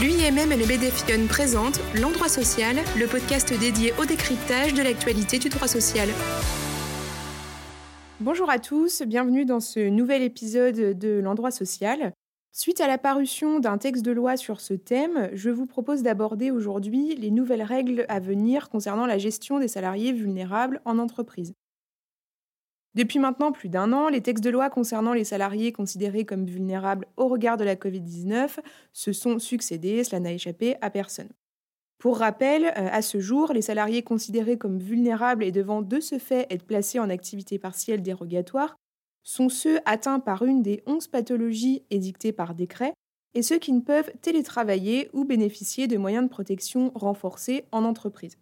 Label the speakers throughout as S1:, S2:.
S1: L'UIMM et le BDFION présentent L'Endroit Social, le podcast dédié au décryptage de l'actualité du droit social.
S2: Bonjour à tous, bienvenue dans ce nouvel épisode de L'Endroit Social. Suite à la parution d'un texte de loi sur ce thème, je vous propose d'aborder aujourd'hui les nouvelles règles à venir concernant la gestion des salariés vulnérables en entreprise. Depuis maintenant plus d'un an, les textes de loi concernant les salariés considérés comme vulnérables au regard de la Covid-19 se sont succédés, cela n'a échappé à personne. Pour rappel, euh, à ce jour, les salariés considérés comme vulnérables et devant de ce fait être placés en activité partielle dérogatoire sont ceux atteints par une des 11 pathologies édictées par décret et ceux qui ne peuvent télétravailler ou bénéficier de moyens de protection renforcés en entreprise.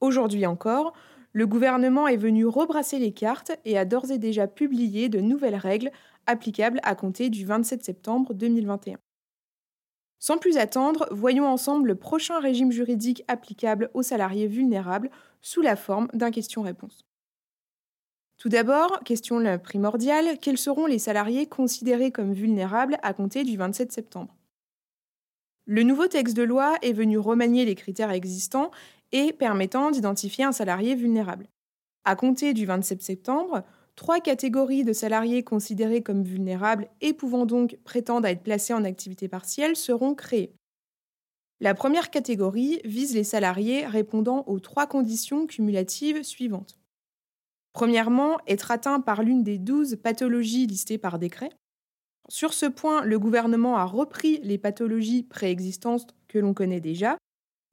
S2: Aujourd'hui encore, le gouvernement est venu rebrasser les cartes et a d'ores et déjà publié de nouvelles règles applicables à compter du 27 septembre 2021. Sans plus attendre, voyons ensemble le prochain régime juridique applicable aux salariés vulnérables sous la forme d'un question-réponse. Tout d'abord, question primordiale, quels seront les salariés considérés comme vulnérables à compter du 27 septembre? Le nouveau texte de loi est venu remanier les critères existants et permettant d'identifier un salarié vulnérable. À compter du 27 septembre, trois catégories de salariés considérés comme vulnérables et pouvant donc prétendre à être placés en activité partielle seront créées. La première catégorie vise les salariés répondant aux trois conditions cumulatives suivantes. Premièrement, être atteint par l'une des douze pathologies listées par décret. Sur ce point, le gouvernement a repris les pathologies préexistantes que l'on connaît déjà,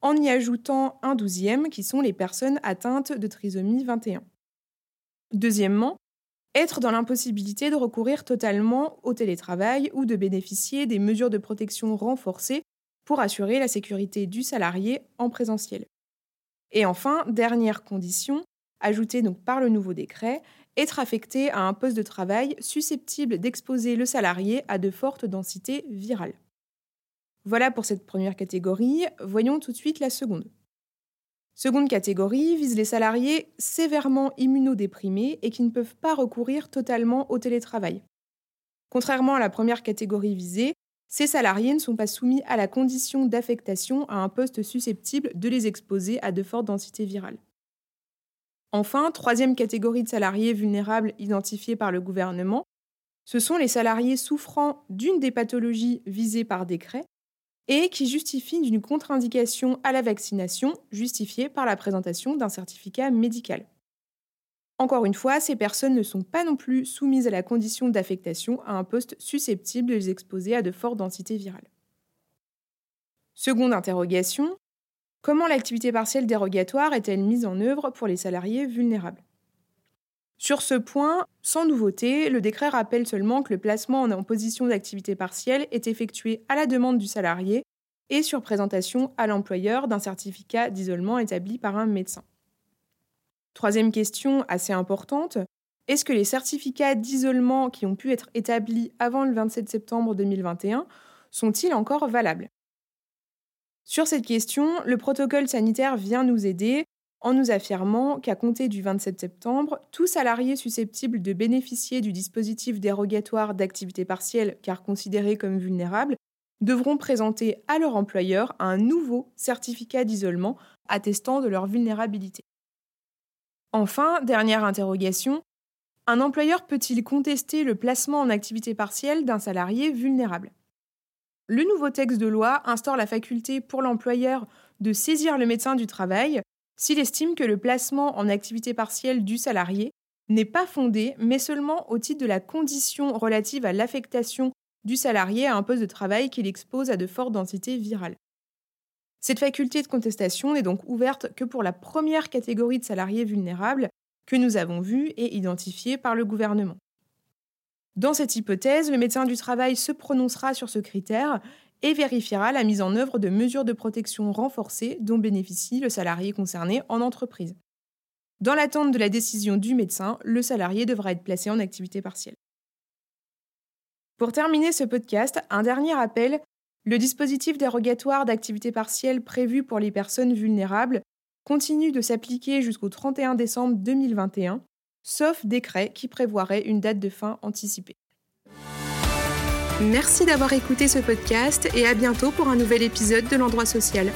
S2: en y ajoutant un douzième qui sont les personnes atteintes de trisomie 21. Deuxièmement, être dans l'impossibilité de recourir totalement au télétravail ou de bénéficier des mesures de protection renforcées pour assurer la sécurité du salarié en présentiel. Et enfin, dernière condition, ajoutée donc par le nouveau décret, être affecté à un poste de travail susceptible d'exposer le salarié à de fortes densités virales. Voilà pour cette première catégorie. Voyons tout de suite la seconde. Seconde catégorie vise les salariés sévèrement immunodéprimés et qui ne peuvent pas recourir totalement au télétravail. Contrairement à la première catégorie visée, ces salariés ne sont pas soumis à la condition d'affectation à un poste susceptible de les exposer à de fortes densités virales. Enfin, troisième catégorie de salariés vulnérables identifiés par le gouvernement, ce sont les salariés souffrant d'une des pathologies visées par décret et qui justifie d'une contre-indication à la vaccination justifiée par la présentation d'un certificat médical. Encore une fois, ces personnes ne sont pas non plus soumises à la condition d'affectation à un poste susceptible de les exposer à de fortes densités virales. Seconde interrogation, comment l'activité partielle dérogatoire est-elle mise en œuvre pour les salariés vulnérables? Sur ce point, sans nouveauté, le décret rappelle seulement que le placement en position d'activité partielle est effectué à la demande du salarié et sur présentation à l'employeur d'un certificat d'isolement établi par un médecin. Troisième question assez importante, est-ce que les certificats d'isolement qui ont pu être établis avant le 27 septembre 2021 sont-ils encore valables? Sur cette question, le protocole sanitaire vient nous aider en nous affirmant qu'à compter du 27 septembre, tout salarié susceptible de bénéficier du dispositif dérogatoire d'activité partielle car considéré comme vulnérable devront présenter à leur employeur un nouveau certificat d'isolement attestant de leur vulnérabilité. Enfin, dernière interrogation, un employeur peut-il contester le placement en activité partielle d'un salarié vulnérable? Le nouveau texte de loi instaure la faculté pour l'employeur de saisir le médecin du travail s'il estime que le placement en activité partielle du salarié n'est pas fondé, mais seulement au titre de la condition relative à l'affectation du salarié à un poste de travail qu'il expose à de fortes densités virales. Cette faculté de contestation n'est donc ouverte que pour la première catégorie de salariés vulnérables que nous avons vue et identifiée par le gouvernement. Dans cette hypothèse, le médecin du travail se prononcera sur ce critère et vérifiera la mise en œuvre de mesures de protection renforcées dont bénéficie le salarié concerné en entreprise. Dans l'attente de la décision du médecin, le salarié devra être placé en activité partielle. Pour terminer ce podcast, un dernier appel. Le dispositif dérogatoire d'activité partielle prévu pour les personnes vulnérables continue de s'appliquer jusqu'au 31 décembre 2021, sauf décret qui prévoirait une date de fin anticipée.
S1: Merci d'avoir écouté ce podcast et à bientôt pour un nouvel épisode de l'endroit social.